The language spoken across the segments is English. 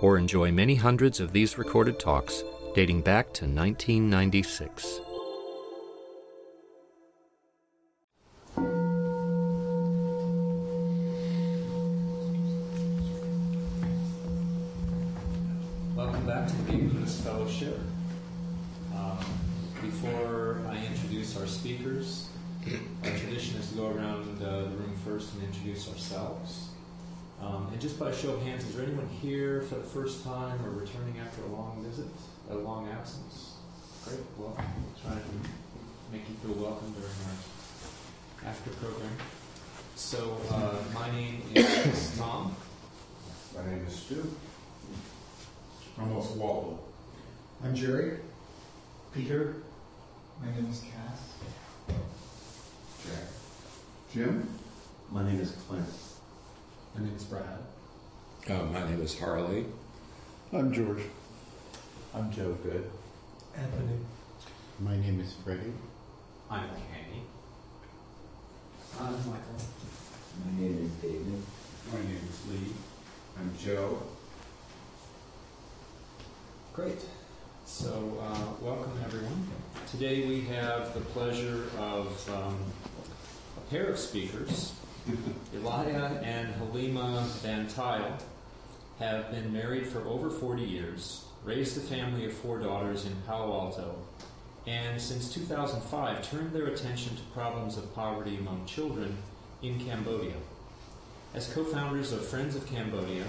or enjoy many hundreds of these recorded talks dating back to 1996. Welcome back to the Buddhist Fellowship. Um, before I introduce our speakers, our tradition is to go around uh, the room first and introduce ourselves. Um, and just by show of hands, is there anyone here for the first time or returning after a long visit, a long absence? Great, Well, We'll try and make you feel welcome during our after program. So, uh, my name is Tom. My name is Stu. I'm Oswaldo. I'm Jerry. Peter. My name is Cass. Jack. Jim? My name is Clint. My name is Brad. Uh, my name is Harley. I'm George. I'm Joe Good. Anthony. My name is Freddie. I'm Kenny. I'm Michael. My name is David. My name is Lee. I'm Joe. Great. So, uh, welcome everyone. Today we have the pleasure of um, a pair of speakers. Elia and Halimah Van Tuyl have been married for over 40 years, raised a family of four daughters in Palo Alto, and since 2005 turned their attention to problems of poverty among children in Cambodia. As co founders of Friends of Cambodia,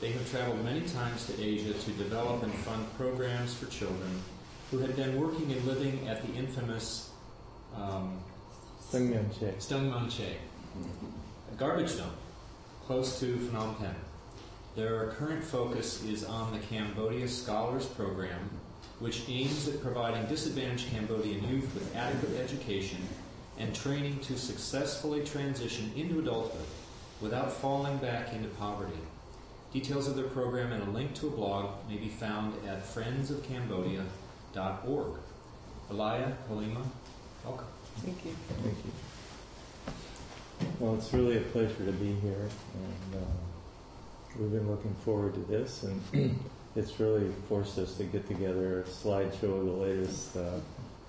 they have traveled many times to Asia to develop and fund programs for children who had been working and living at the infamous um, Steung Meanchey, a garbage dump close to Phnom Penh. Their current focus is on the Cambodia Scholars Program, which aims at providing disadvantaged Cambodian youth with adequate education and training to successfully transition into adulthood without falling back into poverty. Details of their program and a link to a blog may be found at friendsofcambodia.org. Elia, Halimah, welcome. Thank you. Thank you. Well, it's really a pleasure to be here, and uh, we've been looking forward to this, and it's really forced us to get together a slideshow of the latest uh,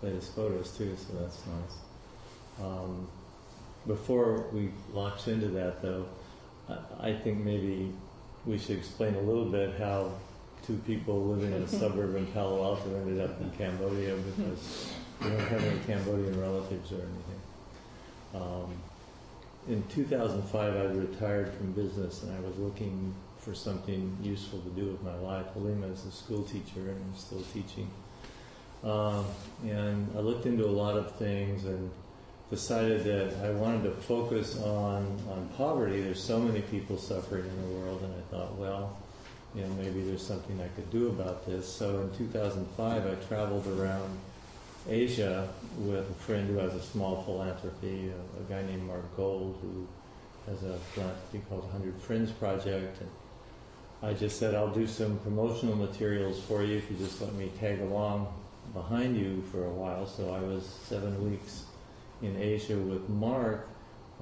latest photos too, so that's nice. Um, before we launch into that, though, I, I think maybe we should explain a little bit how two people living in a suburb in Palo Alto ended up in Cambodia because we don't have any Cambodian relatives or anything. Um, in 2005, I retired from business and I was looking for something useful to do with my life. Halimah is a school teacher and I'm still teaching. Um, and I looked into a lot of things and decided that I wanted to focus on, on poverty. There's so many people suffering in the world, and I thought, well, you know, maybe there's something I could do about this. So in 2005, I traveled around Asia with a friend who has a small philanthropy, a, a guy named Mark Gold, who has a philanthropy called 100 Friends Project. And I just said, I'll do some promotional materials for you if you just let me tag along behind you for a while. So I was seven weeks in Asia with Mark.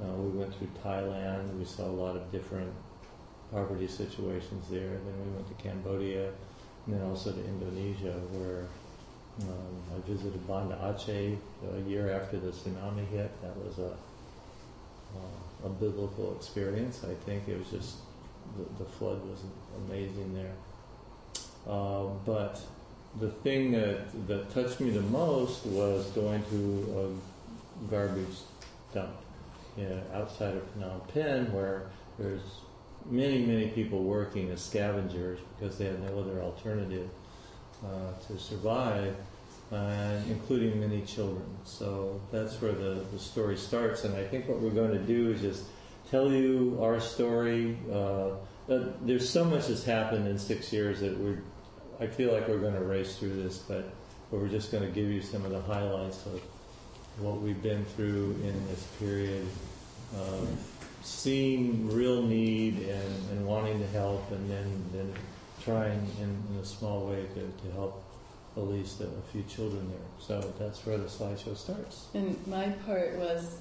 Uh, we went through Thailand. We saw a lot of different poverty situations there. Then we went to Cambodia, and then also to Indonesia, where um, I visited Banda Aceh a year after the tsunami hit. That was a uh, a biblical experience. I think it was just the, the flood was amazing there. Uh, but the thing that that touched me the most was going to a garbage dump you know, outside of Phnom Penh, where there's many, many people working as scavengers because they have no other alternative uh, to survive, uh, including many children. So that's where the, the story starts. And I think what we're going to do is just tell you our story. Uh, uh, there's so much that's happened in six years that we're I feel like we're going to race through this, but we're just going to give you some of the highlights of what we've been through in this period of seeing real need and, and wanting to help, and then, then trying in, in a small way to, to help at least a, few children there. So that's where the slideshow starts. And my part was,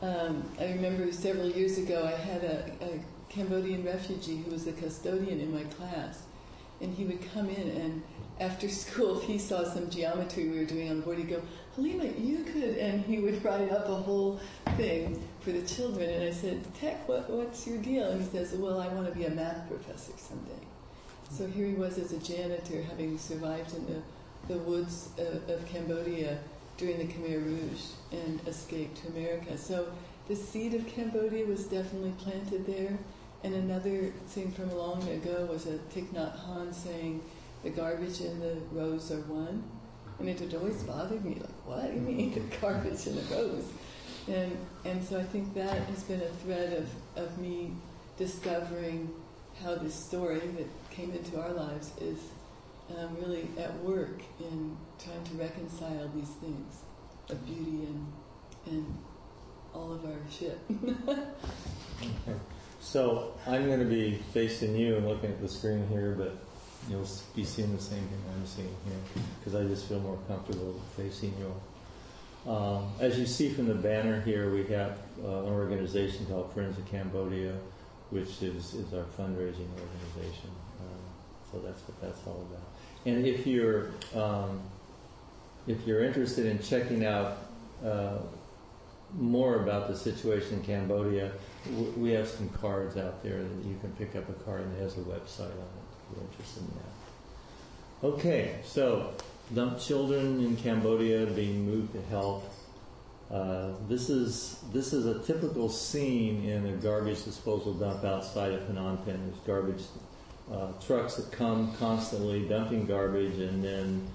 um, I remember several years ago I had a, a Cambodian refugee who was a custodian in my class, and he would come in and after school, if he saw some geometry we were doing on the board, he'd go, Halimah, you could, and he would write up a whole thing for the children. And I said, Tech, what, what's your deal? And he says, Well, I want to be a math professor someday. So here he was as a janitor, having survived in the, the woods of, of Cambodia during the Khmer Rouge and escaped to America. So the seed of Cambodia was definitely planted there. And another thing from long ago was a Thich Nhat Hanh saying, the garbage and the rose are one. And it had always bothered me, like, what do you mean, the garbage and the rose? And, and so I think that has been a thread of, of me discovering how this story that came into our lives is um, really at work in trying to reconcile these things of beauty and, and all of our shit. So I'm going to be facing you and looking at the screen here, but you'll be seeing the same thing I'm seeing here because I just feel more comfortable facing you. Um, as you see from the banner here, we have uh, an organization called Friends of Cambodia, which is, is our fundraising organization. Um, so that's what that's all about. And if you're um, if you're interested in checking out uh, more about the situation in Cambodia, we have some cards out there that you can pick up a card and it has a website on it if you're interested in that. Okay, so dump children in Cambodia being moved to health. Uh, this is this is a typical scene in a garbage disposal dump outside of Phnom Penh. There's garbage uh, trucks that come constantly dumping garbage, and then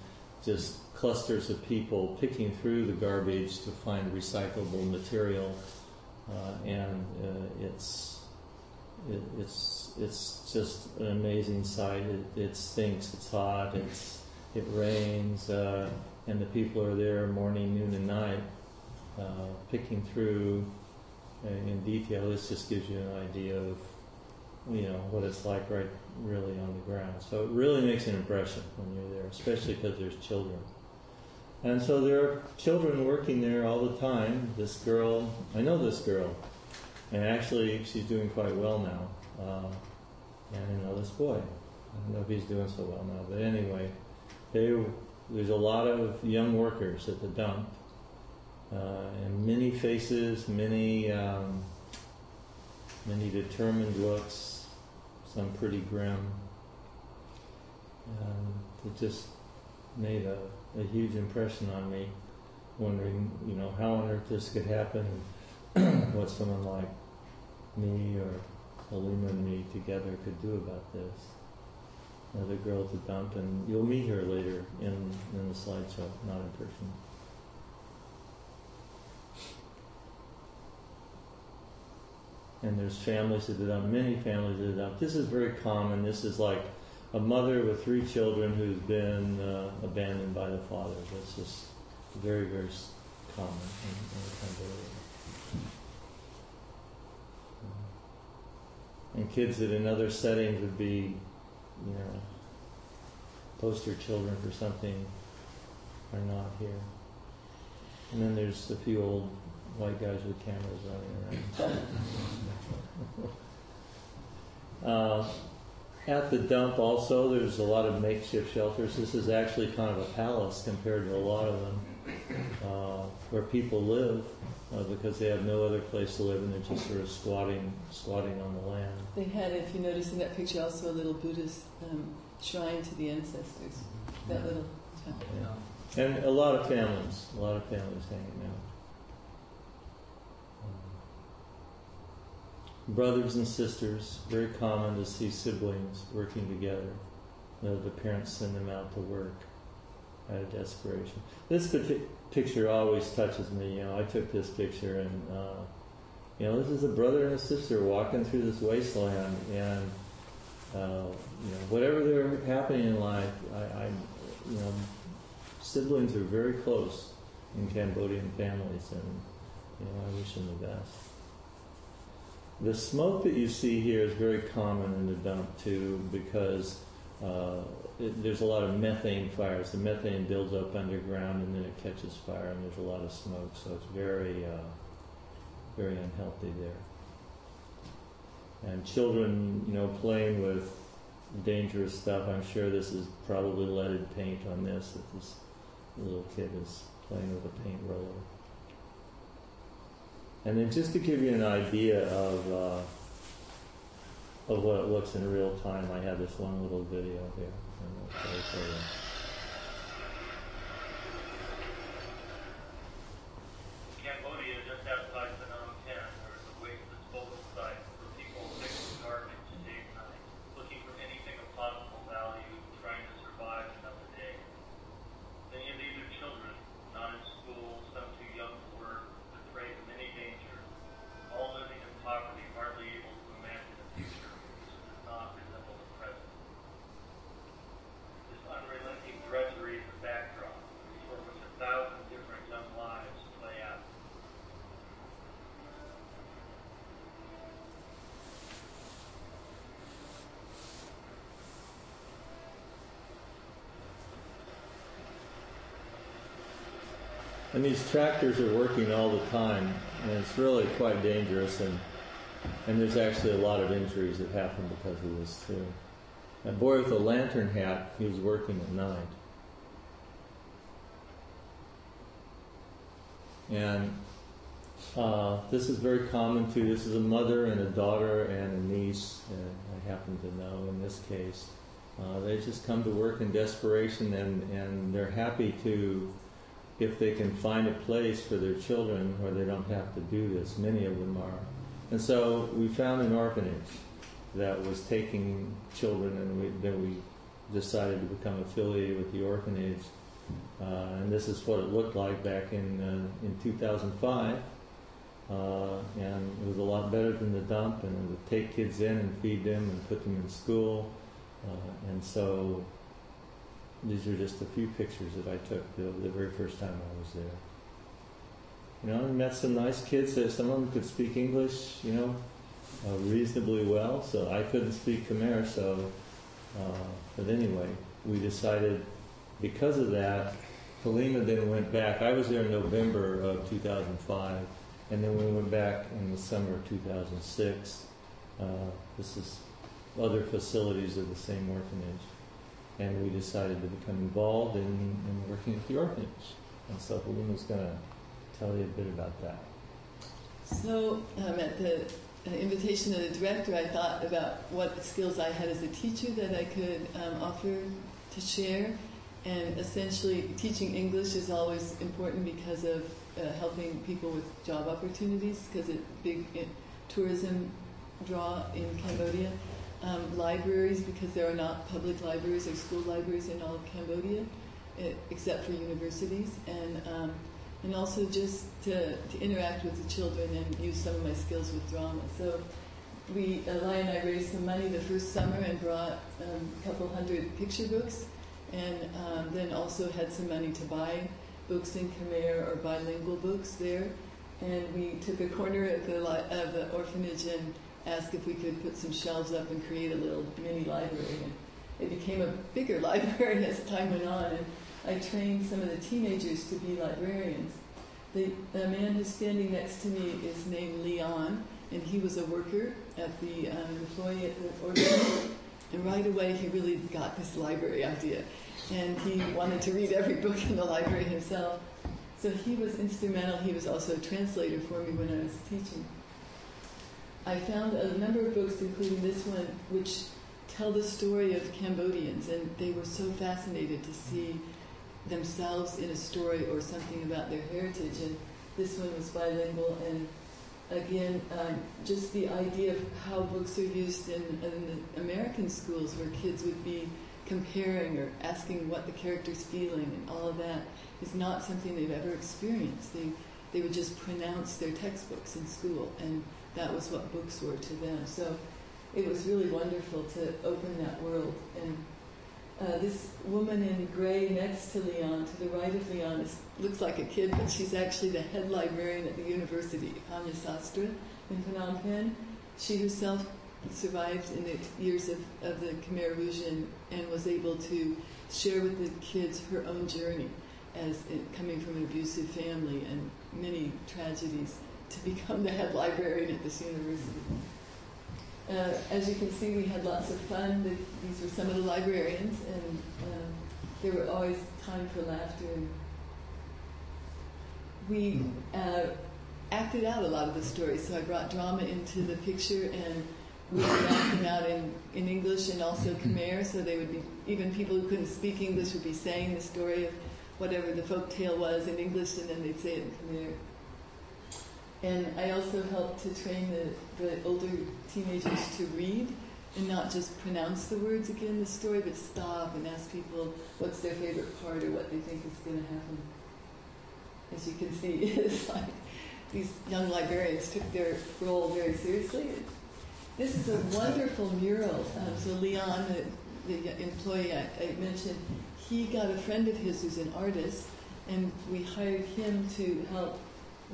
just clusters of people picking through the garbage to find recyclable material, uh, and uh, it's it, it's it's just an amazing sight. It, it stinks. It's hot. It's it rains, uh, and the people are there morning, noon, and night, uh, picking through uh, in detail. This just gives you an idea of you know what it's like right really on the ground. So it really makes an impression when you're there, especially because there's children. And so there are children working there all the time. This girl, I know this girl. And actually, she's doing quite well now. Uh, and I know this boy. I don't know if he's doing so well now, but anyway, they, there's a lot of young workers at the dump, uh, and many faces, many um, many determined looks, some pretty grim. And it just made a, a huge impression on me, wondering, you know, how on earth this could happen, and what someone like me or Halimah and me together could do about this. The girl the dump, and you'll meet her later in, in the slideshow, not in person. And there's families that dump, many families at the dump. This is very common. This is like a mother with three children who's been uh, abandoned by the father. That's just very, very common in, in and kids that in other settings would be, you know, poster children for something are not here. And then there's a few old white guys with cameras running around. uh, at the dump also, there's a lot of makeshift shelters. This is actually kind of a palace compared to a lot of them, uh, where people live uh, because they have no other place to live and they're just sort of squatting, squatting on the land. They had, if you notice in that picture, also a little Buddhist um, shrine to the ancestors. That little temple. Yeah. And a lot of families, a lot of families hanging out. Brothers and sisters, very common to see siblings working together. You know, the parents send them out to work out of desperation. This picture always touches me. You know, I took this picture, and uh, you know, this is a brother and a sister walking through this wasteland, and uh, you know, whatever they're happening in life, I, I, you know, siblings are very close in Cambodian families, and you know, I wish them the best. The smoke that you see here is very common in the dump too, because uh, it, there's a lot of methane fires. The methane builds up underground and then it catches fire, and there's a lot of smoke, so it's very, uh, very unhealthy there. And children, you know, playing with dangerous stuff. I'm sure this is probably leaded paint on this. That this little kid is playing with a paint roller. And then just to give you an idea of uh, of what it looks in real time, I have this one little video here. And I'll play for you. Cambodia, just outside Phnom Penh, there is a waste disposal site for people picking garbage day and night, looking for anything of possible value, trying to survive another day. Many of these are children, not in school, some too young to work, afraid of many dangers, all living in poverty, hardly able to imagine a future which does not resemble the present. This unrelenting drudgery is the backdrop for which a thousand different young lives play out. And these tractors are working all the time, and it's really quite dangerous. And and there's actually a lot of injuries that happen because of this too. A boy with a lantern hat, he was working at night. And uh, this is very common too. This is a mother and a daughter and a niece, I happen to know in this case. Uh, they just come to work in desperation and, and they're happy to, if they can find a place for their children where they don't have to do this. Many of them are. And so we found an orphanage that was taking children, and we, then we decided to become affiliated with the orphanage. Uh, and this is what it looked like back in uh, in 2005. Uh, and it was a lot better than the dump, and it would take kids in and feed them and put them in school. Uh, and so these are just a few pictures that I took the, the very first time I was there. You know, I met some nice kids. There, some of them could speak English, you know, uh, reasonably well. So I couldn't speak Khmer. So, uh, but anyway, we decided because of that, Halimah then went back. I was there in November of 2005, and then we went back in the summer of 2006. Uh, this is other facilities of the same orphanage, and we decided to become involved in, in working at the orphanage. And so Halimah's going to tell you a bit about that. So, um, at the uh, invitation of the director, I thought about what skills I had as a teacher that I could um, offer to share. And essentially, teaching English is always important because of uh, helping people with job opportunities, because it's big tourism draw in Cambodia. Um, libraries, because there are not public libraries or school libraries in all of Cambodia, uh, except for universities. And um, and also just to, to interact with the children and use some of my skills with drama. So we, Eli and I raised some money the first summer and brought um, a couple hundred picture books, and um, then also had some money to buy books in Khmer or bilingual books there. And we took a corner of the, of the orphanage and asked if we could put some shelves up and create a little mini library. And it became a bigger library as time went on. And I trained some of the teenagers to be librarians. The, the man who's standing next to me is named Leon, and he was a worker at the um, employee at the orphanage. And right away, he really got this library idea, and he wanted to read every book in the library himself. So he was instrumental. He was also a translator for me when I was teaching. I found a number of books, including this one, which tell the story of Cambodians, and they were so fascinated to see themselves in a story or something about their heritage. And this one was bilingual, and again, um, just the idea of how books are used in, in the American schools, where kids would be comparing or asking what the character's feeling, and all of that is not something they've ever experienced. They they would just pronounce their textbooks in school, and that was what books were to them. So it was really wonderful to open that world. And uh, this woman in gray next to Leon, to the right of Leon, is, looks like a kid, but she's actually the head librarian at the university, Pannasastra in Phnom Penh. She herself survived in the years of, of the Khmer Rouge and, and was able to share with the kids her own journey as coming from an abusive family and many tragedies to become the head librarian at this university. Uh, as you can see, we had lots of fun. The, these were some of the librarians, and um, there were always time for laughter. And we uh, acted out a lot of the stories, so I brought drama into the picture, and we were acting out in, in English and also Khmer, so they would be, even people who couldn't speak English would be saying the story of whatever the folk tale was in English, and then they'd say it in Khmer. And I also helped to train the, the older teenagers to read and not just pronounce the words again, the story, but stop and ask people what's their favorite part or what they think is going to happen. As you can see, it's like these young librarians took their role very seriously. This is a wonderful mural. Um, so Leon, the, the employee I, I mentioned, he got a friend of his who's an artist, and we hired him to help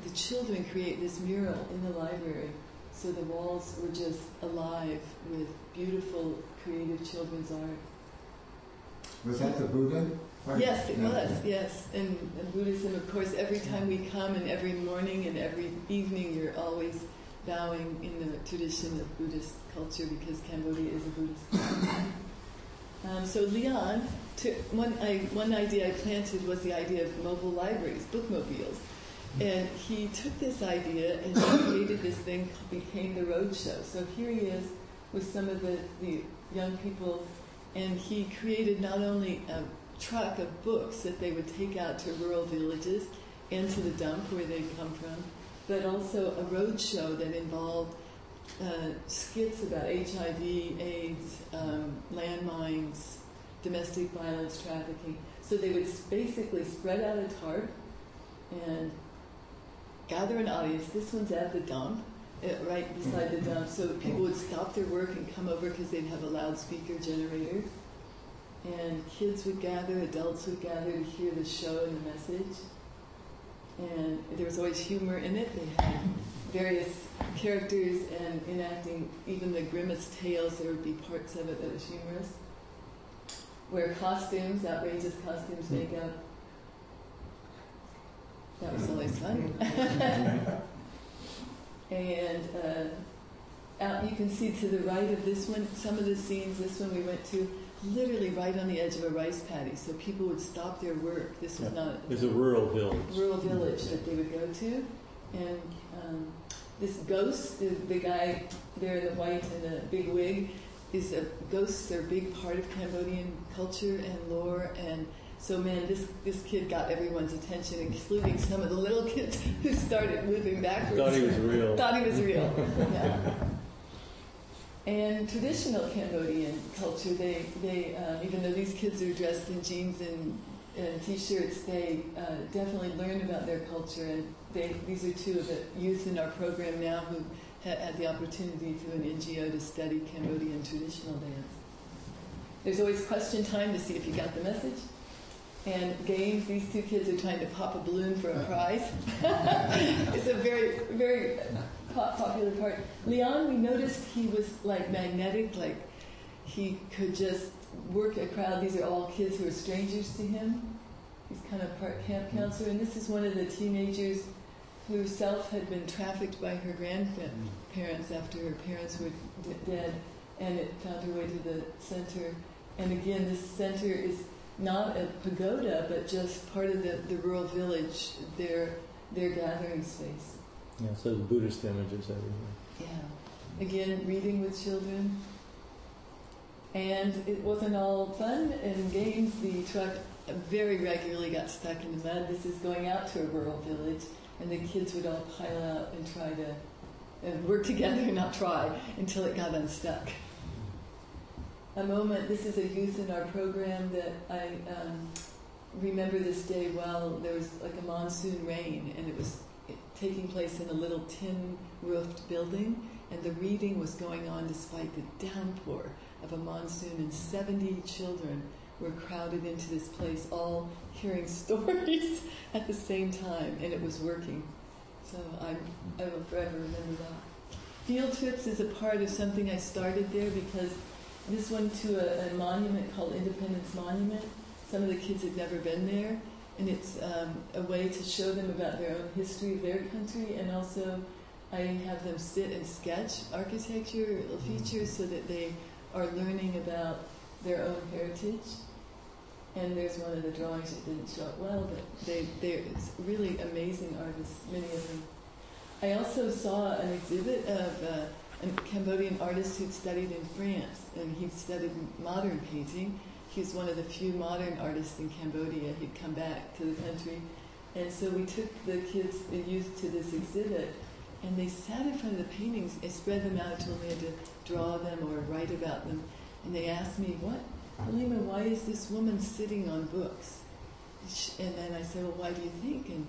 the children create this mural in the library. So the walls were just alive with beautiful, creative children's art. Was that the Buddha? Yes, it was, yes. And, and, Buddhism, of course, every time we come and every morning and every evening, you're always bowing in the tradition of Buddhist culture because Cambodia is a Buddhist country. Um, so Leon, took, one, I, one idea I planted was the idea of mobile libraries, bookmobiles. And he took this idea and created this thing became the roadshow. So here he is with some of the, the young people, and he created not only a truck of books that they would take out to rural villages and to the dump where they'd come from, but also a roadshow that involved uh, skits about HIV, AIDS, um, landmines, domestic violence, trafficking. So they would basically spread out a tarp and gather an audience. This one's at the dump, uh, right beside the dump, so people would stop their work and come over because they'd have a loudspeaker generator. And kids would gather, adults would gather to hear the show and the message. And there was always humor in it. They had various characters and enacting even the grimmest tales, there would be parts of it that was humorous. Wear costumes, outrageous costumes, makeup, that was always fun. and uh, out, you can see to the right of this one, some of the scenes, this one we went to, literally right on the edge of a rice paddy. So people would stop their work. This was yeah. not. Was a rural village. Rural village that they would go to, and um, this ghost, the, the guy there in the white and the big wig, is a ghosts are a big part of Cambodian culture and lore and so man, this, this kid got everyone's attention, including some of the little kids who started moving backwards. Thought he was real. Thought he was real. yeah. And traditional Cambodian culture, they, they um, even though these kids are dressed in jeans and, and t-shirts, they uh, definitely learn about their culture. And they, these are two of the youth in our program now who ha- had the opportunity through an NGO to study Cambodian traditional dance. There's always question time to see if you got the message and games. These two kids are trying to pop a balloon for a prize. it's a very, very popular part. Leon, we noticed he was like magnetic, like he could just work a crowd. These are all kids who are strangers to him. He's kind of part camp mm-hmm. counselor, and this is one of the teenagers who herself had been trafficked by her grandparents mm-hmm. after her parents were d- dead, and it found her way to the center. And again, this center is not a pagoda, but just part of the, the rural village, their, their gathering space. Yeah, so the Buddhist images everywhere. Yeah. Again, reading with children. And it wasn't all fun and games. The truck very regularly got stuck in the mud. This is going out to a rural village, and the kids would all pile out and try to and work together, not try, until it got unstuck a moment. This is a youth in our program that I um, remember this day well. There was like a monsoon rain, and it was taking place in a little tin roofed building, and the reading was going on despite the downpour of a monsoon, and 70 children were crowded into this place, all hearing stories at the same time, and it was working. So I'm, I will forever remember that. Field trips is a part of something I started there because this one to a, a monument called Independence Monument. Some of the kids had never been there, and it's um, a way to show them about their own history of their country, and also I have them sit and sketch architecture features so that they are learning about their own heritage. And there's one of the drawings that didn't show up well, but they, they're really amazing artists, many of them. I also saw an exhibit of uh, a Cambodian artist who'd studied in France, and he'd studied modern painting. He was one of the few modern artists in Cambodia. He'd come back to the country. And so we took the kids, the youth, to this exhibit, and they sat in front of the paintings and spread them out, me I had to draw them or write about them. And they asked me, what Halimah, why is this woman sitting on books? And then I said, well, why do you think? And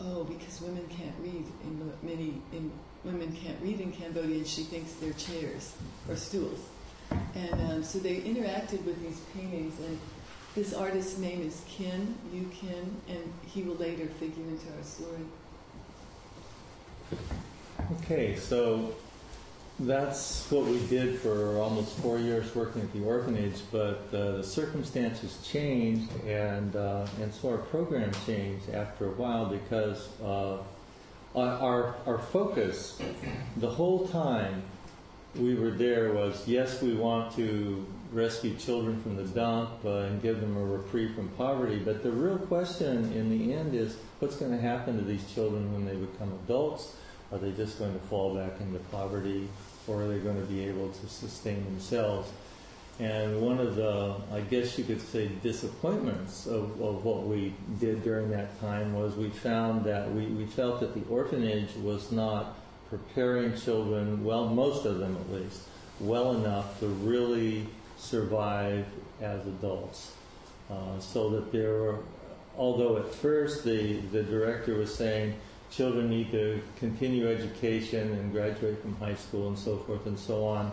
oh, because women can't read in many, in, women can't read in Cambodia, she thinks they're chairs or stools. And um, so they interacted with these paintings, and this artist's name is Kin, Yu Kin, and he will later figure into our story. Okay, so that's what we did for almost four years working at the orphanage, but uh, the circumstances changed, and uh, and so our program changed after a while because uh, our our focus the whole time we were there was yes, we want to rescue children from the dump uh, and give them a reprieve from poverty, but the real question in the end is what's going to happen to these children when they become adults are they just going to fall back into poverty or are they going to be able to sustain themselves? And one of the, I guess you could say, disappointments of, of what we did during that time was we found that we, we felt that the orphanage was not preparing children, well, most of them at least, well enough to really survive as adults. Uh, so that there were, although at first the, the director was saying, children need to continue education and graduate from high school and so forth and so on.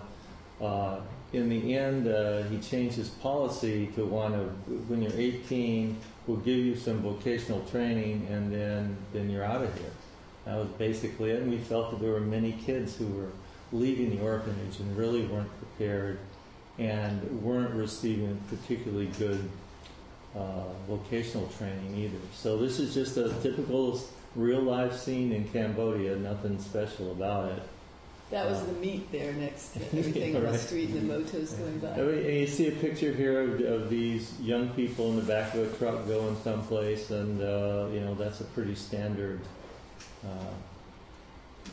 Uh, in the end, uh, he changed his policy to one of when you're 18, we'll give you some vocational training and then, then you're out of here. That was basically it. And we felt that there were many kids who were leaving the orphanage and really weren't prepared and weren't receiving particularly good uh, vocational training either. So this is just a typical real life scene in Cambodia, nothing special about it. That was the meat there next to everything right. on the street and the motos going by. And you see a picture here of, of, these young people in the back of a truck going someplace, and uh, you know that's a pretty standard. Uh,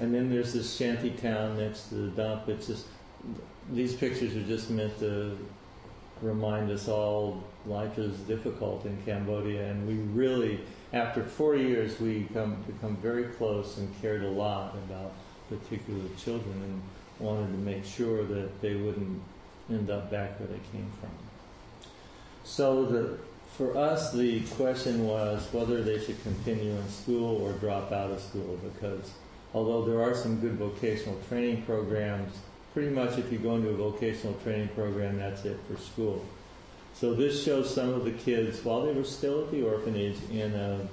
and then there's this shanty town next to the dump. It's just these pictures are just meant to remind us all life is difficult in Cambodia, and we really after four years, we come, become very close and cared a lot about particular children and wanted to make sure that they wouldn't end up back where they came from. So the, for us, the question was whether they should continue in school or drop out of school because although there are some good vocational training programs, pretty much if you go into a vocational training program, that's it for school. So this shows some of the kids while they were still at the orphanage in a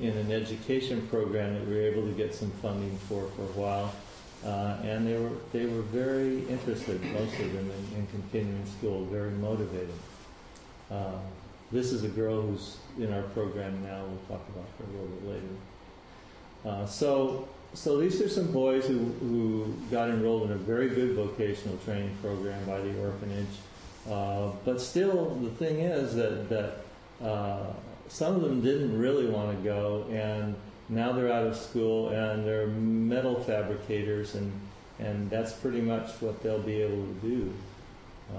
in an education program that we were able to get some funding for for a while, uh, and they were they were very interested, most of them, in, in continuing school, very motivated. Uh, this is a girl who's in our program now. We'll talk about her a little bit later. Uh, so, so these are some boys who, who got enrolled in a very good vocational training program by the orphanage. Uh, but still, the thing is that, that uh, some of them didn't really want to go, and now they're out of school and they're metal fabricators, and, and that's pretty much what they'll be able to do. Uh,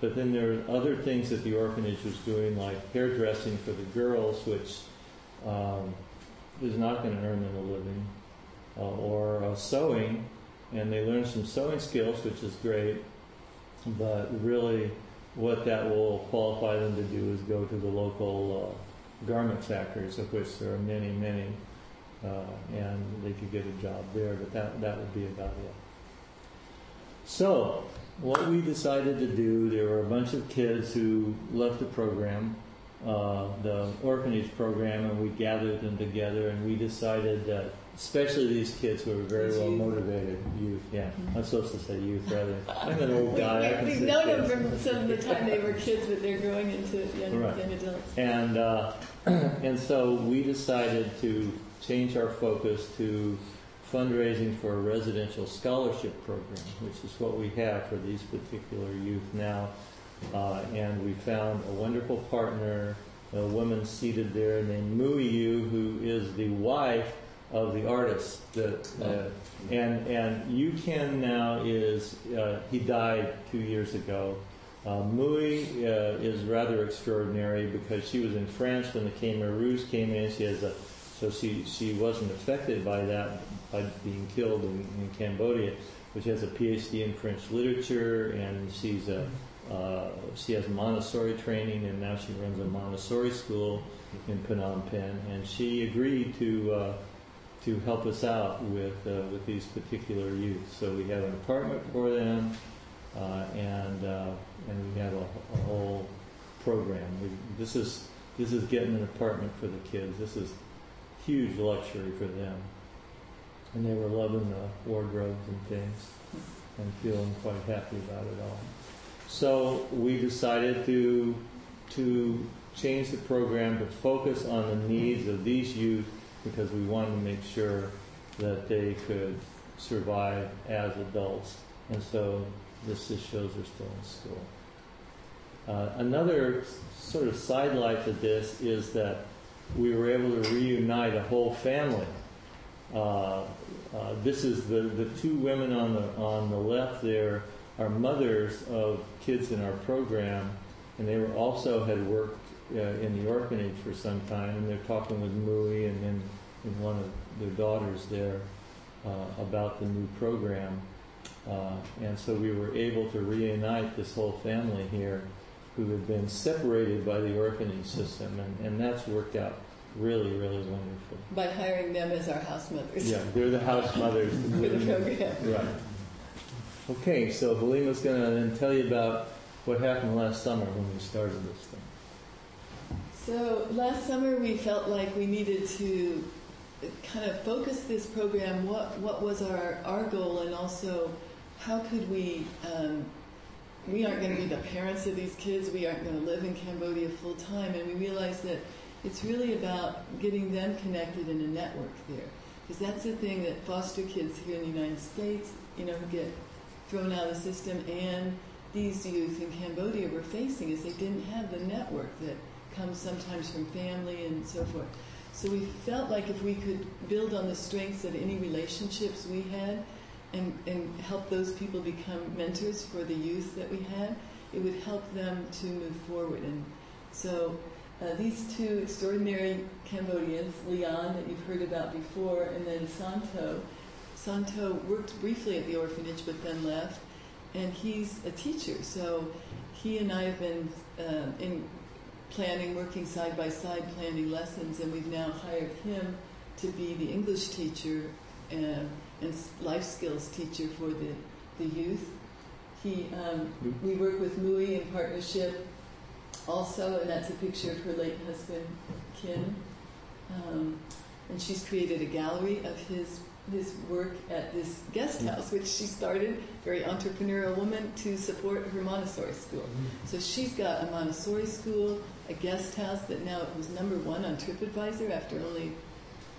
but then there are other things that the orphanage was doing, like hairdressing for the girls, which um, is not going to earn them a living, uh, or uh, sewing, and they learn some sewing skills, which is great but really what that will qualify them to do is go to the local uh, garment factories, of which there are many, many. uh, and they could get a job there. But that that would be about it. So, what we decided to do, there were a bunch of kids who left the program, uh, the orphanage program, and we gathered them together and we decided that, especially these kids who are very well motivated, youth, yeah. Mhm. I'm supposed to say youth rather. I'm an old guy. We, we've known them from some of the time they were kids, but they're growing into young, Right. young adults. And uh, and so we decided to change our focus to fundraising for a residential scholarship program, which is what we have for these particular youth now. Uh, and we found a wonderful partner, a woman seated there named Mui Yu, who is the wife of the artist that uh, and and Yu Ken now is uh, he died two years ago. Uh, Mui uh, is rather extraordinary because she was in France when the Khmer Rouge came in. She has a so she she wasn't affected by that by being killed in, in Cambodia, but she has a PhD in French literature and she's a uh, she has Montessori training and now she runs a Montessori school in Phnom Penh and she agreed to uh, to help us out with uh, with these particular youth. So we have an apartment for them, uh, and uh, and we have a, a whole program. We, this is this is getting an apartment for the kids. This is huge luxury for them, and they were loving the wardrobes and things, and feeling quite happy about it all. So we decided to to change the program to focus on the needs of these youth because we wanted to make sure that they could survive as adults. And so this just shows they're still in school. Uh, another sort of sidelight to this is that we were able to reunite a whole family. Uh, uh, this is the, the two women on the on the left there are mothers of kids in our program, and they were also had worked uh, in the orphanage for some time, and they're talking with Mui and then and one of their daughters there uh, about the new program. Uh, and so we were able to reunite this whole family here who had been separated by the orphanage system, and, and that's worked out really, really wonderful. By hiring them as our house mothers Yeah, they're the house mothers. for the program. Right. Okay, so Halimah's going to then tell you about what happened last summer when we started this thing. So last summer we felt like we needed to kind of focus this program. What what was our our goal, and also how could we? Um, we aren't going to be the parents of these kids. We aren't going to live in Cambodia full time, and we realized that it's really about getting them connected in a network there, because that's the thing that foster kids here in the United States, you know, who get thrown out of the system, and these youth in Cambodia were facing is they didn't have the network that comes sometimes from family and so forth. So we felt like if we could build on the strengths of any relationships we had and, and help those people become mentors for the youth that we had, it would help them to move forward. And so uh, these two extraordinary Cambodians, Leon, that you've heard about before, and then Santo. Santo worked briefly at the orphanage but then left, and he's a teacher. So he and I have been uh, in planning, working side by side, planning lessons, and we've now hired him to be the English teacher and, and life skills teacher for the, the youth. He, um, we work with Mui in partnership also, and that's a picture of her late husband, Kin. Um, and she's created a gallery of his his work at this guest house, which she started, very entrepreneurial woman, to support her Montessori school. So she's got a Montessori school, a guest house that now it was number one on TripAdvisor after only,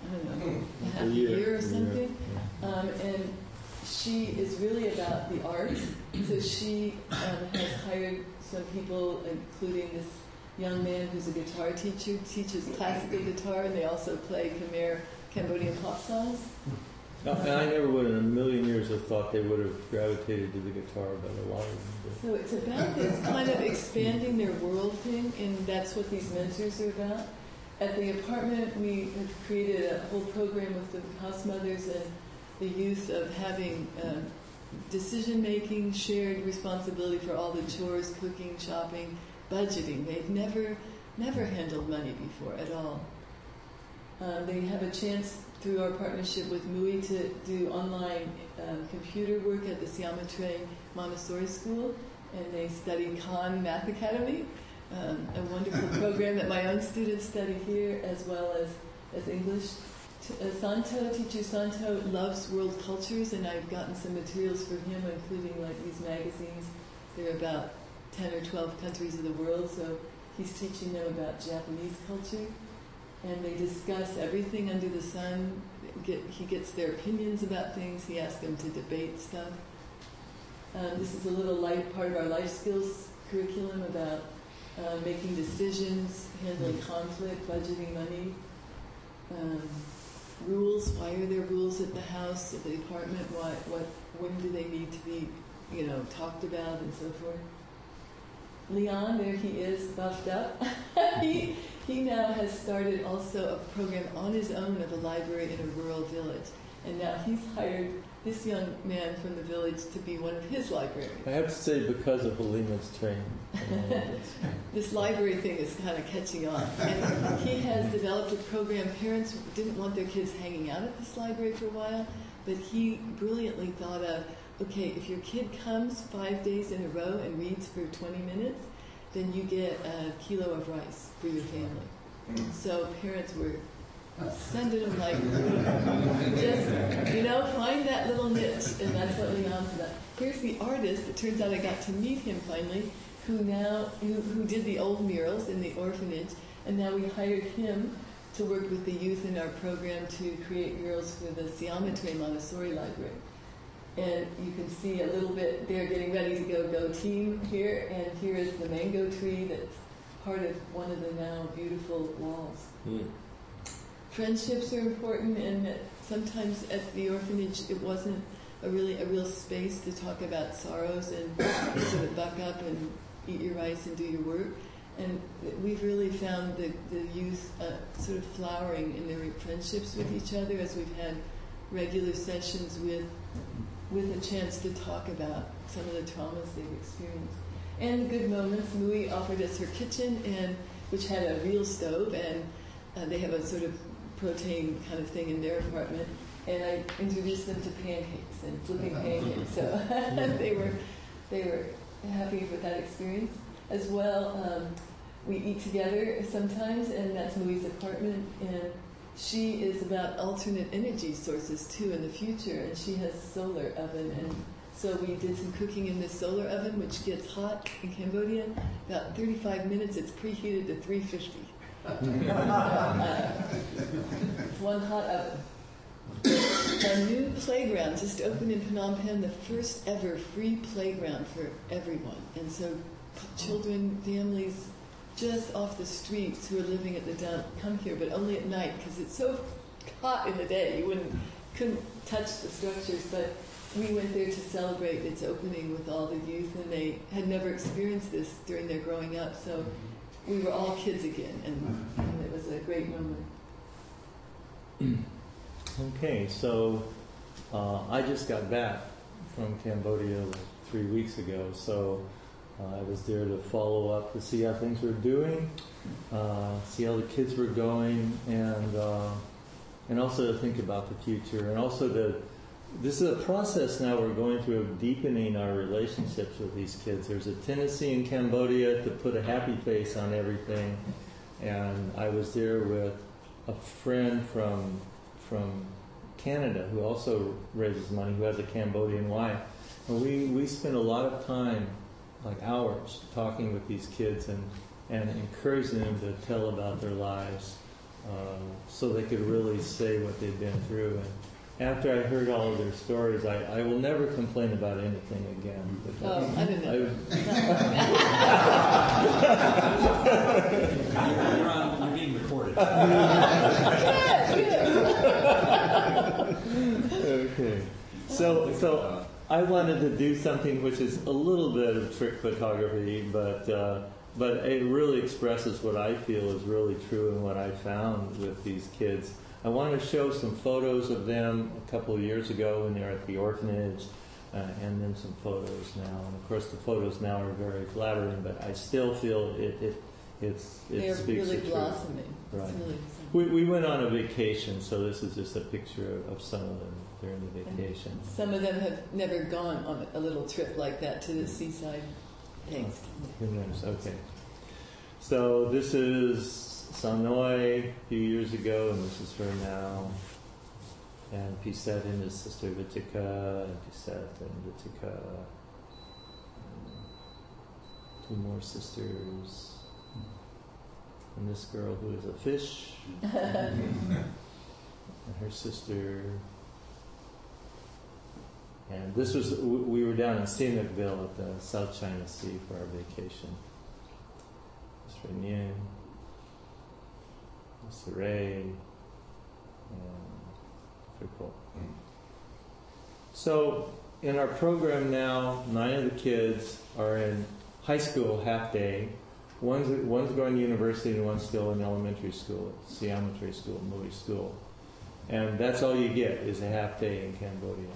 I don't know, a half a year, or something. Um, and she is really about the arts. So she um, has hired some people, including this young man who's a guitar teacher, teaches classical guitar, and they also play Khmer Cambodian pop songs. I never would in a million years have thought they would have gravitated to the guitar, lot of them. So it's about this kind of expanding their world thing, and that's what these mentors are about. At the apartment, we have created a whole program with the house mothers and the youth of having um, decision making, shared responsibility for all the chores, cooking, shopping, budgeting. They've never, never handled money before at all. Uh, they have a chance through our partnership with MUI to do online um, computer work at the Siamatre Montessori School, and they study Khan Math Academy, um, a wonderful program that my own students study here as well as, as English. T- uh, Santo, teacher Santo, loves world cultures, and I've gotten some materials for him, including like these magazines. They're about 10 or 12 countries of the world, so he's teaching them about Japanese culture. And they discuss everything under the sun. Get, he gets their opinions about things. He asks them to debate stuff. Um, this is a little light part of our life skills curriculum about uh, making decisions, handling conflict, budgeting money, um, rules. Why are there rules at the house, at the apartment? Why, what, when do they need to be, you know, talked about, and so forth. Leon, there he is, buffed up. he, he now has started also a program on his own of a library in a rural village. And now he's hired this young man from the village to be one of his librarians. I have to say, because of Halimah's training. this library thing is kind of catching on. And he has developed a program. Parents didn't want their kids hanging out at this library for a while, but he brilliantly thought of okay, if your kid comes five days in a row and reads for 20 minutes, then you get a kilo of rice for your family. So parents were sending them like, just, you know, find that little niche. And that's what Leon's about. Here's the artist. It turns out I got to meet him finally, who now, who, did the old murals in the orphanage. And now we hired him to work with the youth in our program to create murals for the Siamatre Montessori Library. And you can see a little bit, they're getting ready to go go team here, and here is the mango tree that's part of one of the now beautiful walls. Mm. Friendships are important, and sometimes at the orphanage it wasn't a really a real space to talk about sorrows and sort of buck up and eat your rice and do your work. And we've really found the, the youth uh, sort of flowering in their friendships with each other as we've had regular sessions with with a chance to talk about some of the traumas they've experienced. And the good moments, Mui offered us her kitchen, and which had a real stove, and uh, they have a sort of protein kind of thing in their apartment. And I introduced them to pancakes and flipping pancakes, so they were they were happy with that experience. As well, um, we eat together sometimes, and that's Mui's apartment, and she is about alternate energy sources too in the future, and she has solar oven, and so we did some cooking in this solar oven, which gets hot in Cambodia. About 35 minutes, it's preheated to 350. uh, it's one hot oven. A new playground just opened in Phnom Penh, the first ever free playground for everyone, and so children, families, just off the streets who are living at the dump come here, but only at night because it's so hot in the day. You wouldn't couldn't touch the structures, but we went there to celebrate its opening with all the youth, and they had never experienced this during their growing up. So we were all kids again, and, and it was a great moment. okay, so uh, I just got back from Cambodia three weeks ago, so uh, I was there to follow up to see how things were doing, uh, see how the kids were going, and uh, and also to think about the future, and also to. This is a process now we're going through of deepening our relationships with these kids. There's a tendency in Cambodia to put a happy face on everything, and I was there with a friend from from Canada who also raises money, who has a Cambodian wife, and we we spent a lot of time like hours talking with these kids and, and encouraging them to tell about their lives uh, so they could really say what they've been through. And after I heard all of their stories, I, I will never complain about anything again. Oh, I didn't know. you're, on, you're being recorded. okay. So, so I wanted to do something which is a little bit of trick photography, but uh, but it really expresses what I feel is really true and what I found with these kids. I want to show some photos of them a couple of years ago when they were at the orphanage, uh, and then some photos now. And of course, the photos now are very flattering, but I still feel it, it it's it They're speaks really blossoming. Right. It's really We, we went on a vacation, so this is just a picture of some of them during the vacation. Some of them have never gone on a little trip like that to the seaside Thanks. Who knows? Okay. So this is Sanoy a few years ago, and this is her now. And Pisette and his sister Vitika, and Pisette and Vitika. Two more sisters. And this girl who is a fish. and her sister. And this was, we were down in Sihanoukville at the South China Sea for our vacation. Mr. Nguyen, Mr. Ray, and very cool. So, in our program now, nine of the kids are in high school half day. One's, one's going to university and one's still in elementary school, Siametry School, Mui School. And that's all you get is a half day in Cambodia.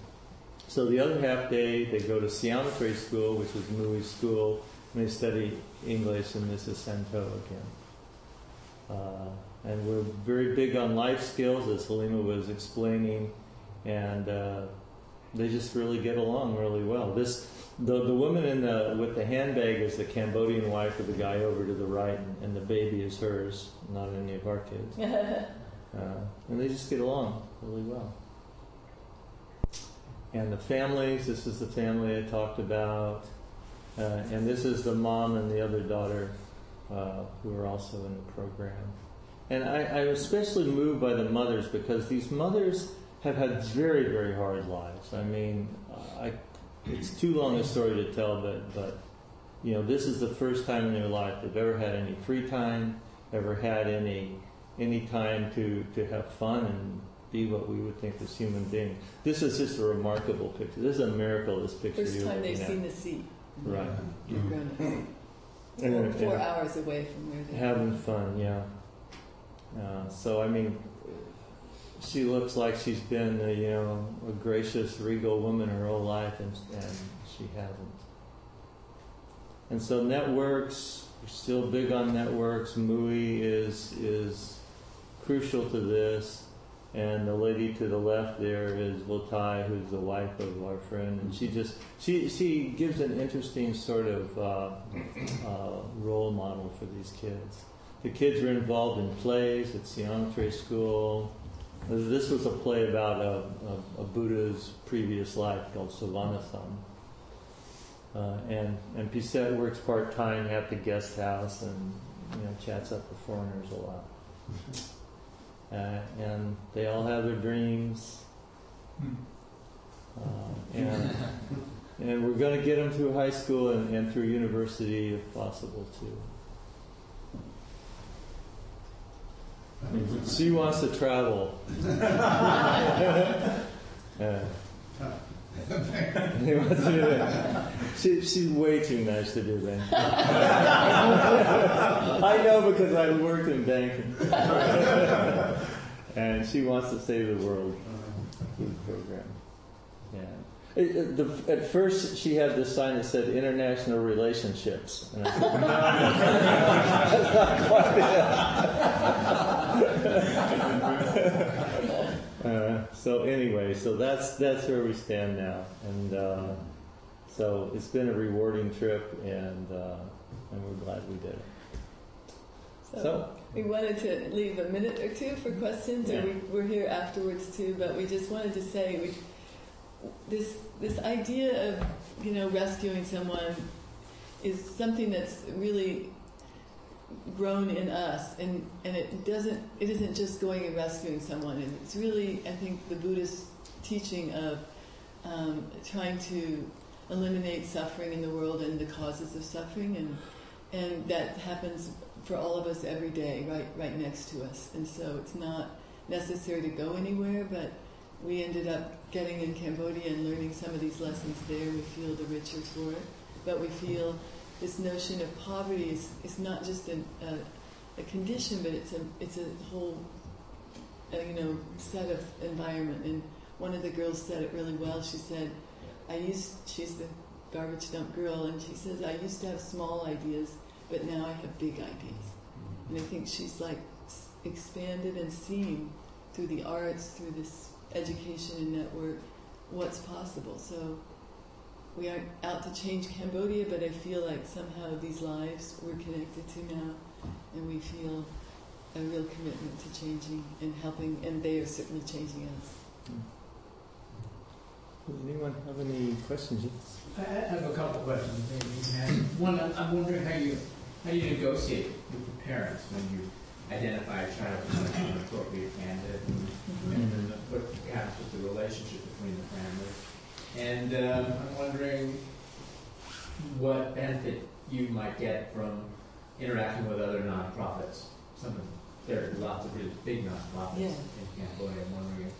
So the other half day, they go to Siametry School, which is Mui School, and they study English, and this is Santo again. Uh, and we're very big on life skills, as Halimah was explaining, and uh, they just really get along really well. This the the woman in the with the handbag is the Cambodian wife of the guy over to the right, and, and the baby is hers, not any of our kids. Uh, and they just get along really well. And the families, this is the family I talked about. Uh, and this is the mom and the other daughter uh, who are also in the program. And I, I'm especially moved by the mothers because these mothers have had very, very hard lives. I mean, I, it's too long a story to tell, but, but you know, this is the first time in their life they've ever had any free time, ever had any any time to, to have fun and be what we would think as human beings. This is just a remarkable picture. This is a miracle. This picture First you're time they've looking seen the sea. Right. They're grown-ups. And- Four, four hours away from where they are. having fun, yeah. Uh, so I mean, she looks like she's been, a, you know, a gracious, regal woman her whole life, and, and she hasn't. And so networks, we're still big on networks. MUI is is crucial to this. And the lady to the left there is Lotai, who's the wife of our friend, and she just she she gives an interesting sort of uh, uh, role model for these kids. The kids are involved in plays at Siametry School. This was a play about a, a, a Buddha's previous life called Savanasam. Uh, and and Pisette works part time at the guest house and you know chats up the foreigners a lot. Uh, and they all have their dreams. Uh, and and we're going to get them through high school and, and through university if possible too. She wants to travel. He wants to do that. She, she's way too nice to do that. I know because I worked in banking. And she wants to save the world through the program. Yeah. It, it, the, at first, she had this sign that said "International Relationships," and I said, "No, that's not quite it." uh, so anyway, so that's that's where we stand now, and uh, so it's been a rewarding trip, and uh, and we're glad we did it. So, we wanted to leave a minute or two for questions, Yeah. or we, we're here afterwards too. But we just wanted to say we, this this idea of you know rescuing someone is something that's really grown in us, and and it doesn't it isn't just going and rescuing someone. And it's really I think the Buddhist teaching of um, trying to eliminate suffering in the world and the causes of suffering, and and that happens for all of us every day, right right next to us. And so it's not necessary to go anywhere, but we ended up getting in Cambodia and learning some of these lessons there. We feel the richer for it, but we feel this notion of poverty is, is not just an, a, a condition, but it's a it's a whole uh, you know set of environment. And one of the girls said it really well. She said, "I used she's the garbage dump girl, and she says I used to have small ideas, but now I have big ideas." And I think she's like expanded and seen through the arts, through this education and network, what's possible. So we aren't out to change Cambodia, but I feel like somehow these lives we're connected to now, and we feel a real commitment to changing and helping, and they are certainly changing us. Does anyone have any questions? I I have a couple questions, maybe. you can ask. One, I'm I'm wondering how you, how do you negotiate with the parents when you identify a child as an appropriate candidate, and then what happens with the relationship between the families. And um, I'm wondering what benefit you might get from interacting with other nonprofits. Some of, there are lots of really big nonprofits Yeah. in Cambodia. I'm wondering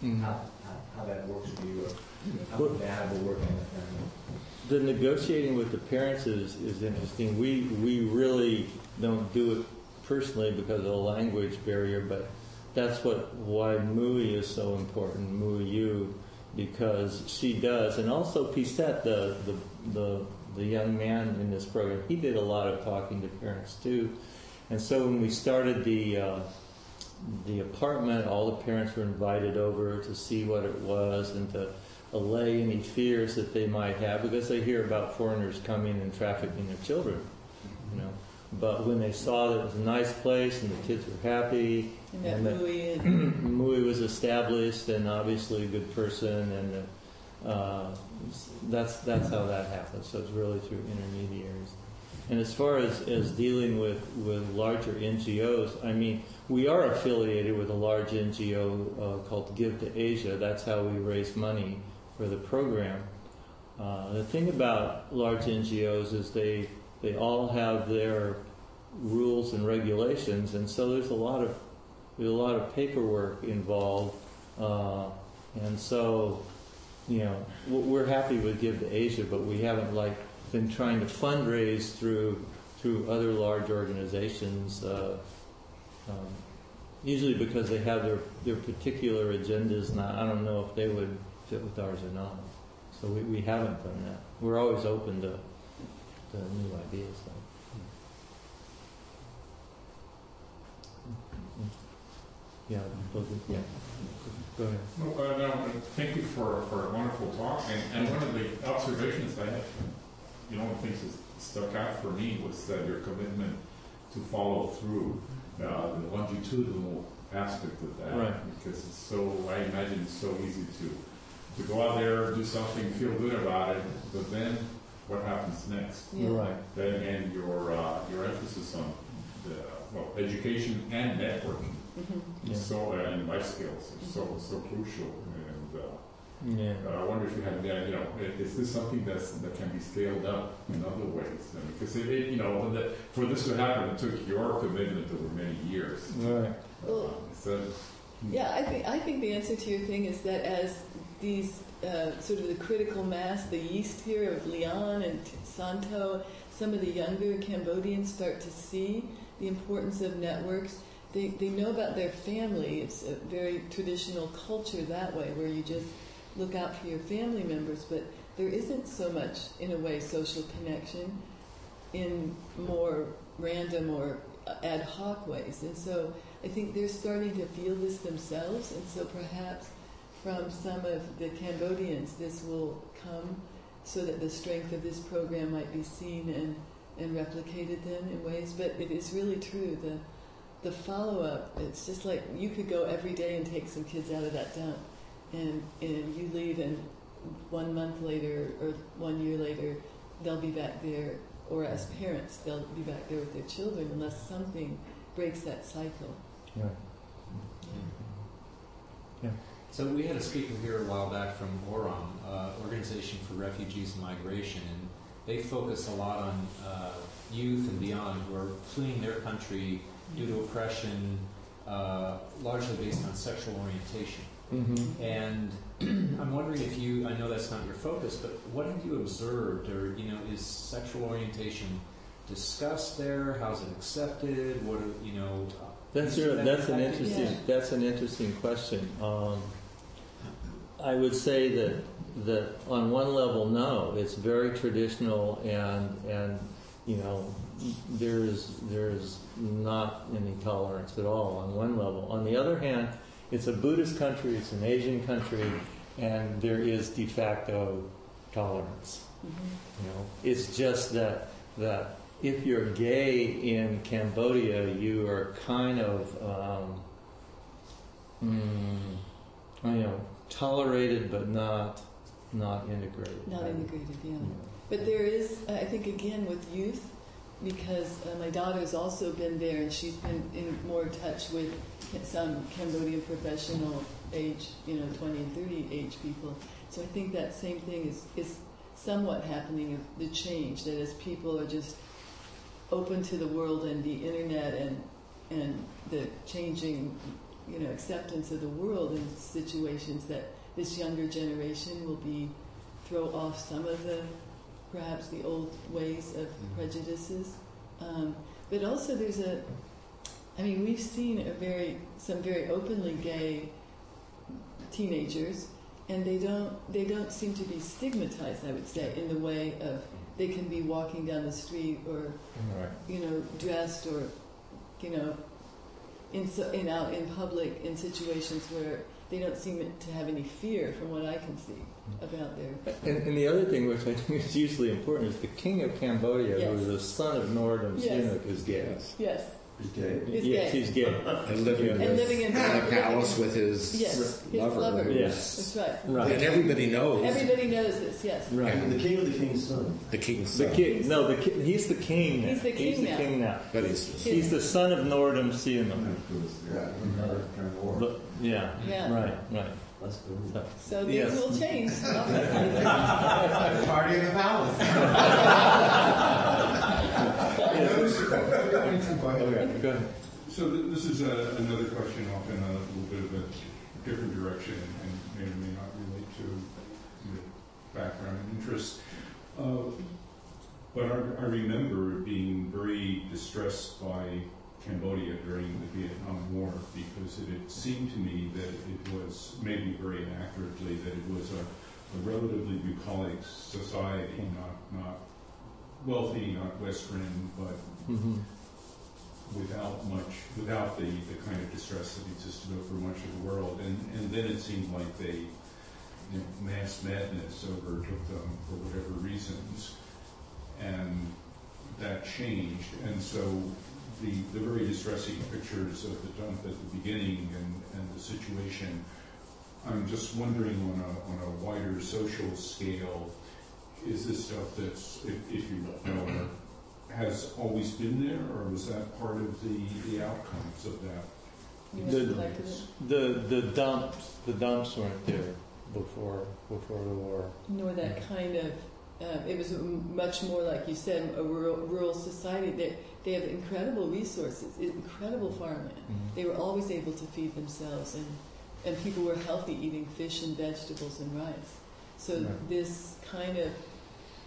Mm. how, how, how that works for you, or how compatible working with them. The negotiating with the parents is, is interesting. We, we really don't do it personally because of the language barrier, but that's what why MUI is so important, MUI, because she does, and also Pisette, the, the, the, the young man in this program, he did a lot of talking to parents too. And so when we started the, uh, the apartment, all the parents were invited over to see what it was and to allay any fears that they might have because they hear about foreigners coming and trafficking their children, you know. But when they saw that it was a nice place and the kids were happy, And that And that- Louis Mui was established and obviously a good person, and uh, that's that's how that happens. So it's really through intermediaries. And as far as, as dealing with, with larger NGOs, I mean, we are affiliated with a large NGO uh, called Give to Asia. That's how we raise money for the program. Uh, the thing about large NGOs is they they all have their rules and regulations, and so there's a lot of there's a lot of paperwork involved, uh, and so you know we're happy with Give to Asia, but we haven't like been trying to fundraise through through other large organizations. Uh, um, usually because they have their, their particular agendas, and I I don't know if they would fit with ours or not. So we, we haven't done that. We're always open to, to new ideas. Though. Yeah, yeah. Go ahead. No, uh, no, uh, thank you for, for a wonderful talk, and, and one of the observations I had, you know, one of the things that stuck out for me was uh, your commitment to follow through, uh, the longitudinal aspect of that. Right. Because it's so, I imagine it's so easy to, to go out there, do something, feel good about it, but then what happens next? Yeah. Right. Then, and your, uh, your emphasis on the, well, education and networking. Mhm. Yeah. So, uh, and life skills are so, so crucial, and, uh, Yeah. uh, I wonder if you have, yeah, you know, is this something that's, that can be scaled up in other ways? I mean, because it, it, you know, the, for this to happen, it took your commitment over many years. Right. Well, Uh, So, Yeah, I think I think the answer to your thing is that as these uh, sort of the critical mass, the yeast here of Leon and Santo, some of the younger Cambodians start to see the importance of networks. They they know about their family. It's a very traditional culture that way, where you just look out for your family members, but there isn't so much, in a way, social connection in more random or ad hoc ways. And so I think they're starting to feel this themselves, and so perhaps from some of the Cambodians this will come so that the strength of this program might be seen and, and replicated then in ways. But it is really true. The, the follow up, it's just like you could go every day and take some kids out of that dump, and, and you leave, and one month later or one year later, they'll be back there, or as parents, they'll be back there with their children unless something breaks that cycle. Right. So we had a speaker here a while back from ORAM, uh, Organization for Refugees and Migration, and they focus a lot on uh, youth and beyond who are fleeing their country due to oppression, uh, largely based on sexual orientation. Mm-hmm. And I'm wondering if you, I know that's not your focus, but what have you observed, or you know, is sexual orientation discussed there? How's it accepted? What are, you know? That's is a, that that's an interesting Yeah. that's an interesting question. Um, I would say that that on one level, no, it's very traditional, and and you know, there is there is not any tolerance at all on one level. On the other hand, it's a Buddhist country, it's an Asian country, and there is de facto tolerance. Mhm. You know, it's just that that if you're gay in Cambodia, you are kind of um, mm, you know tolerated but not not integrated. Not integrated, yeah. Know. But there is, I think, again with youth, because uh, my daughter's also been there and she's been in more touch with some Cambodian professional age, you know, 20 and 30 age people. So I think that same thing is, is somewhat happening of the change, that as people are just open to the world and the internet and, and the changing, you know, acceptance of the world in situations that this younger generation will be throw off some of the perhaps the old ways of prejudices. Um, but also there's a, I mean, we've seen a very some very openly gay teenagers, and they don't they don't seem to be stigmatized. I would say in the way of they can be walking down the street or Right. you know dressed or you know in so, in out in public in situations where they don't seem to have any fear, from what I can see hmm. about their And, and the other thing, which I think is usually important, is the king of Cambodia, Yes. who is the son of Norodom Yes. Sihanouk, is gay. yes Is gay. He's yes, gay. he's gay. And living and with- living in in a palace with his yes his lover. lover, Yes. that's right Right. And everybody knows everybody knows this yes Right. And the king of the king's son. the king's son. The king, no, the ki- he's the king now. He's the king now. king now. But he's He's the son of Norodom Sihanouk. Yeah. But yeah, Yeah. right, right. Let's go. So, so things Yes. will change Party in the palace. okay, go ahead. So th- this is uh, another question off in a little bit of a different direction and may or may not relate to your background and interest. Uh, But I I remember being very distressed by Cambodia during the Vietnam War because it had seemed to me that it was, maybe very accurately, that it was a a relatively bucolic society, not, not wealthy, not Western, but Mhm. Without much, without the, the kind of distress that existed over much of the world. And, and then it seemed like they, you know, mass madness overtook them for whatever reasons. And that changed. And so the, the very distressing pictures of the dump at the beginning and, and the situation, I'm just wondering on a, on a wider social scale, is this stuff that's, if, if you know, has always been there, or was that part of the, the outcomes of that? The- reflected. The the dumps the dumps weren't there before before the war. nor that kind of. Um, it was much more like you said, a rural, rural society. They they have incredible resources, incredible farmland. They were always able to feed themselves, and and people were healthy, eating fish and vegetables and rice. So Right. this kind of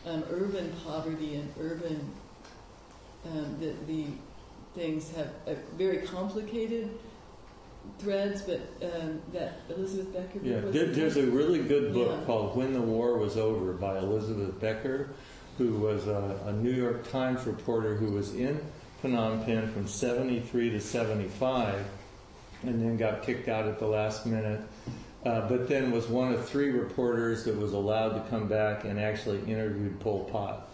um, urban poverty and urban um, the the things have a very complicated threads, but um, that Elizabeth Becker. Yeah, there, there's a really good book Yeah. called When the War Was Over by Elizabeth Becker, who was a, a New York Times reporter who was in Phnom Penh from 73 to 75 and then got kicked out at the last minute. Uh, but then was one of three reporters that was allowed to come back and actually interviewed Pol Pot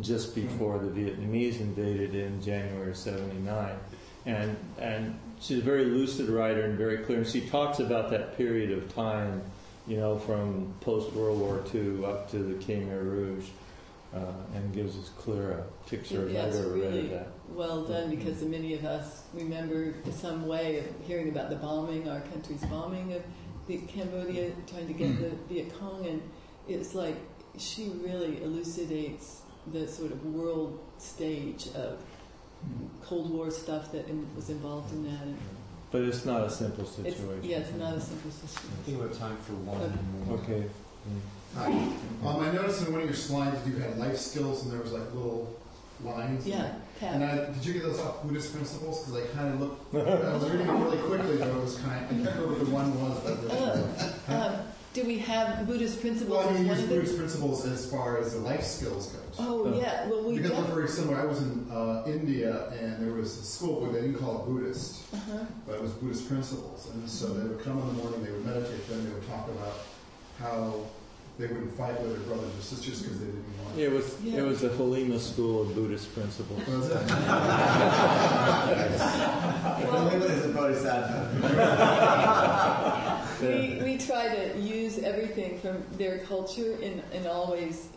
just before the Vietnamese invaded in January of 79. And, and she's a very lucid writer and very clear. And she talks about that period of time, you know, from post World War II up to the Khmer Rouge, uh, and gives us clear a picture Yeah, it's I've ever read really that. well done because many of us remember some way of hearing about the bombing, our country's bombing of the Cambodia, trying to get the Viet Cong, and it's like she really elucidates the sort of world stage of Cold War stuff that in, was involved in that. And But it's not a simple it's, situation. yeah, it's not a simple I situation. think we have time for one Okay. more. Okay. Hi. Um, I noticed in one of your slides you had life skills and there was like little lines. Yeah, And Pat. I, did you get those off Buddhist principles? Because I kind of looked, I was reading it really quickly, but it was kind of, I can't remember what the one was. But Oh, um, do do we have Buddhist principles Well, I as mean, use of them? Buddhist principles as far as the life skills goes. Oh, yeah, well, we Because they're very similar. I was in uh, India and there was a school where they didn't call it Buddhist, uh-huh. but it was Buddhist principles. And so they would come in the morning, they would meditate, then they would talk about how they wouldn't fight with their brothers or sisters because they didn't want It was Yeah. it was the Halimah school of Buddhist principles. Was it? Halimah is a bodhisattva. We, we try to use everything from their culture and, and always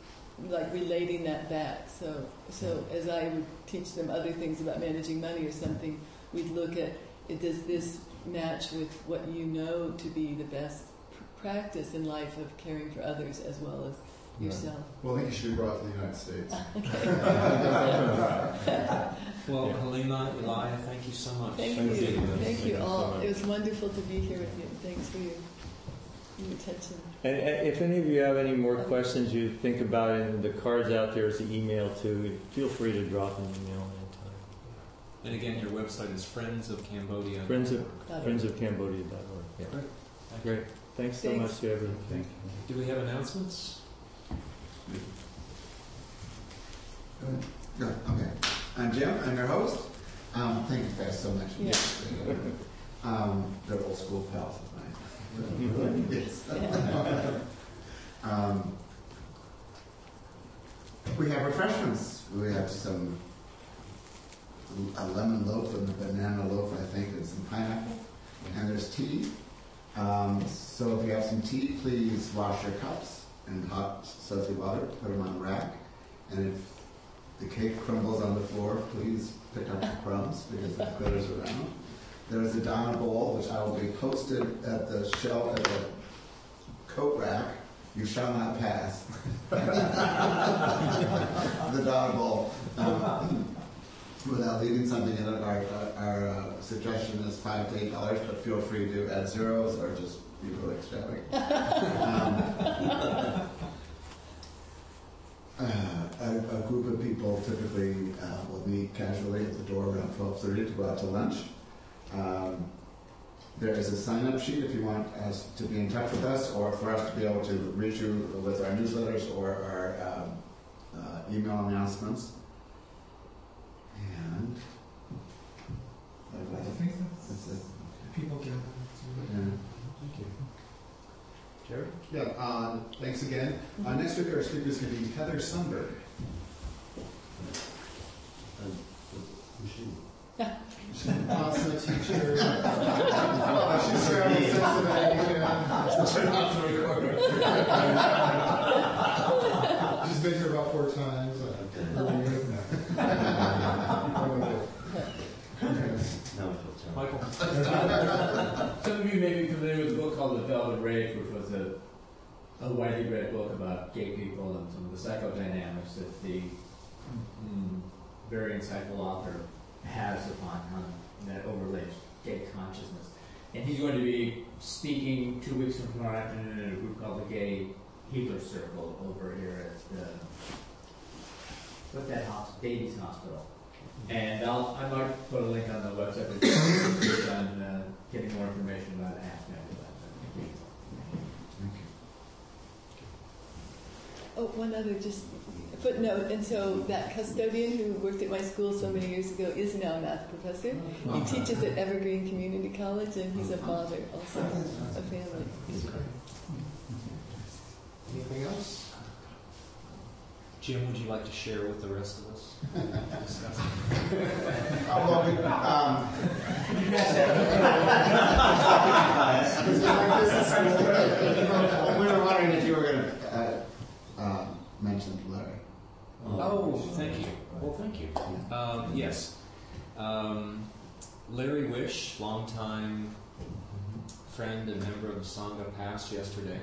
like relating that back. So, so as I would teach them other things about managing money or something, we'd look at it, does this match with what you know to be the best pr- practice in life of caring for others as well as yourself. Well, I think you should be brought to the United States. Well, Halimah, Elia, thank you so much. Thank Thank you. you. Thank Thank you you so all. much. It was wonderful to be here with you. Thanks for your, your attention. And, and if any of you have any more questions you think about, and the cards out there is the email too. Feel free to drop an email anytime. And again, your website is Friends of Cambodia. Friends of Got it. friendsofcambodia.org. Yeah. Great. Thanks so Thanks. much to everyone. Thank you. Do we have announcements? Good, okay. I'm Jim, I'm your host. Um, thank you guys so much. Yeah. Um, they're old school pals of mine. Yes. Um, we have refreshments. We have some, a lemon loaf and a banana loaf, I think, and some pineapple. And there's tea. Um, so if you have some tea, please wash your cups in hot soapy water, put them on a rack. And if the cake crumbles on the floor, please pick up the crumbs because the critters are around. There is a Donna bowl, which I will be posted at the shelf at the coat rack. You shall not pass. the Donna bowl. Um, without leaving something in it, our, our uh, suggestion is five to eight dollars, but feel free to add zeros or just be really extravagant. Um, uh, a, a group of people typically uh, will meet casually at the door around 12:30 to go out to lunch. Um, there is a sign-up sheet if you want us to be in touch with us, or for us to be able to reach you with our newsletters or our um, uh, email announcements. And I think that's, that's it. people can. Yeah. Thank you. Jerry? Yeah, uh, thanks again. Uh, next week our speaker is going to be Heather Sundberg. She's an awesome teacher. Uh, she's traveled Cincinnati. She's been here about four times. Michael? Some of you may be familiar with a book called The Velvet Rage, which was a, a widely read book about gay people and some of the psychodynamics that the mm, very insightful author has upon how that overlays gay consciousness. And he's going to be speaking two weeks from tomorrow afternoon in a group called the Gay Healer Circle over here at the what's that hospital? Davies Hospital. And I'll, I might put a link on the website if you're on uh, getting more information about Ask Me about that. Oh, one other just footnote. And so that custodian who worked at my school so many years ago is now a math professor. He teaches at Evergreen Community College, and he's a father, also a family. Anything else? Jim, would you like to share with the rest of us? Discuss. Oh, well, we, um, we were wondering if you were going to uh, uh, mention Larry. Oh, thank you. Well, thank you. Um, yes. Um, Larry Wisch, longtime friend and member of the Sangha, passed yesterday.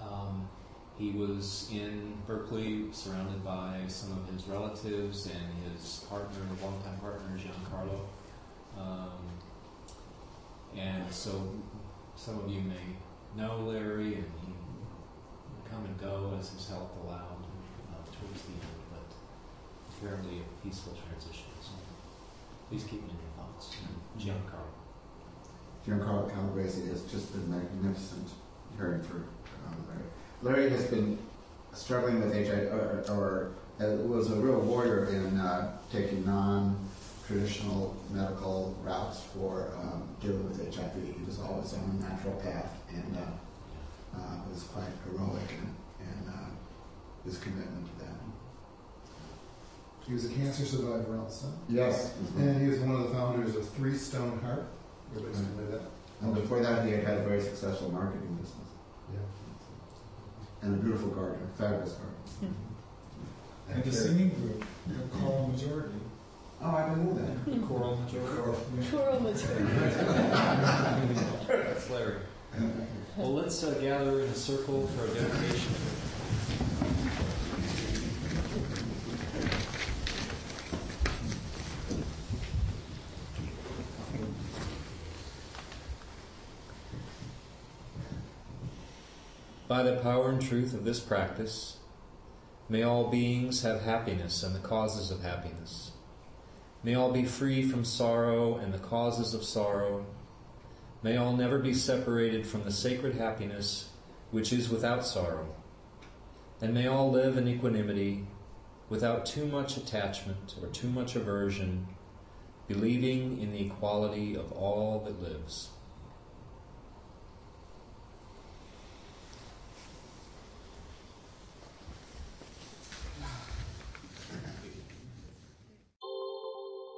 Um, he was in Berkeley, surrounded by some of his relatives and his partner, longtime partner, Giancarlo. Um, and so some of you may know Larry, and he come and go as his health allowed uh, towards the end, but a peaceful transition. So please keep him in your thoughts. Giancarlo. Giancarlo Calabrese has just been magnificent preparing for um, Larry. Larry has been struggling with HIV, or, or uh, was a real warrior in uh, taking non-traditional medical routes for um, dealing with HIV. He was always on a natural path and uh, uh, was quite heroic in, in uh, his commitment. He was a cancer survivor also. Yes. And he was one of the founders of Three Stone Hearth. Everybody's Right. familiar with that? And before that, he had had a very successful marketing business Yeah. and a beautiful garden, fabulous garden. And the singing group, the know, choral majority. Oh, I didn't know that. Choral majority. Choral material. That's Larry. Well, let's uh, gather in a circle for a dedication. Power and truth of this practice, may all beings have happiness and the causes of happiness. May all be free from sorrow and the causes of sorrow. May all never be separated from the sacred happiness which is without sorrow. And may all live in equanimity, without too much attachment or too much aversion, believing in the equality of all that lives.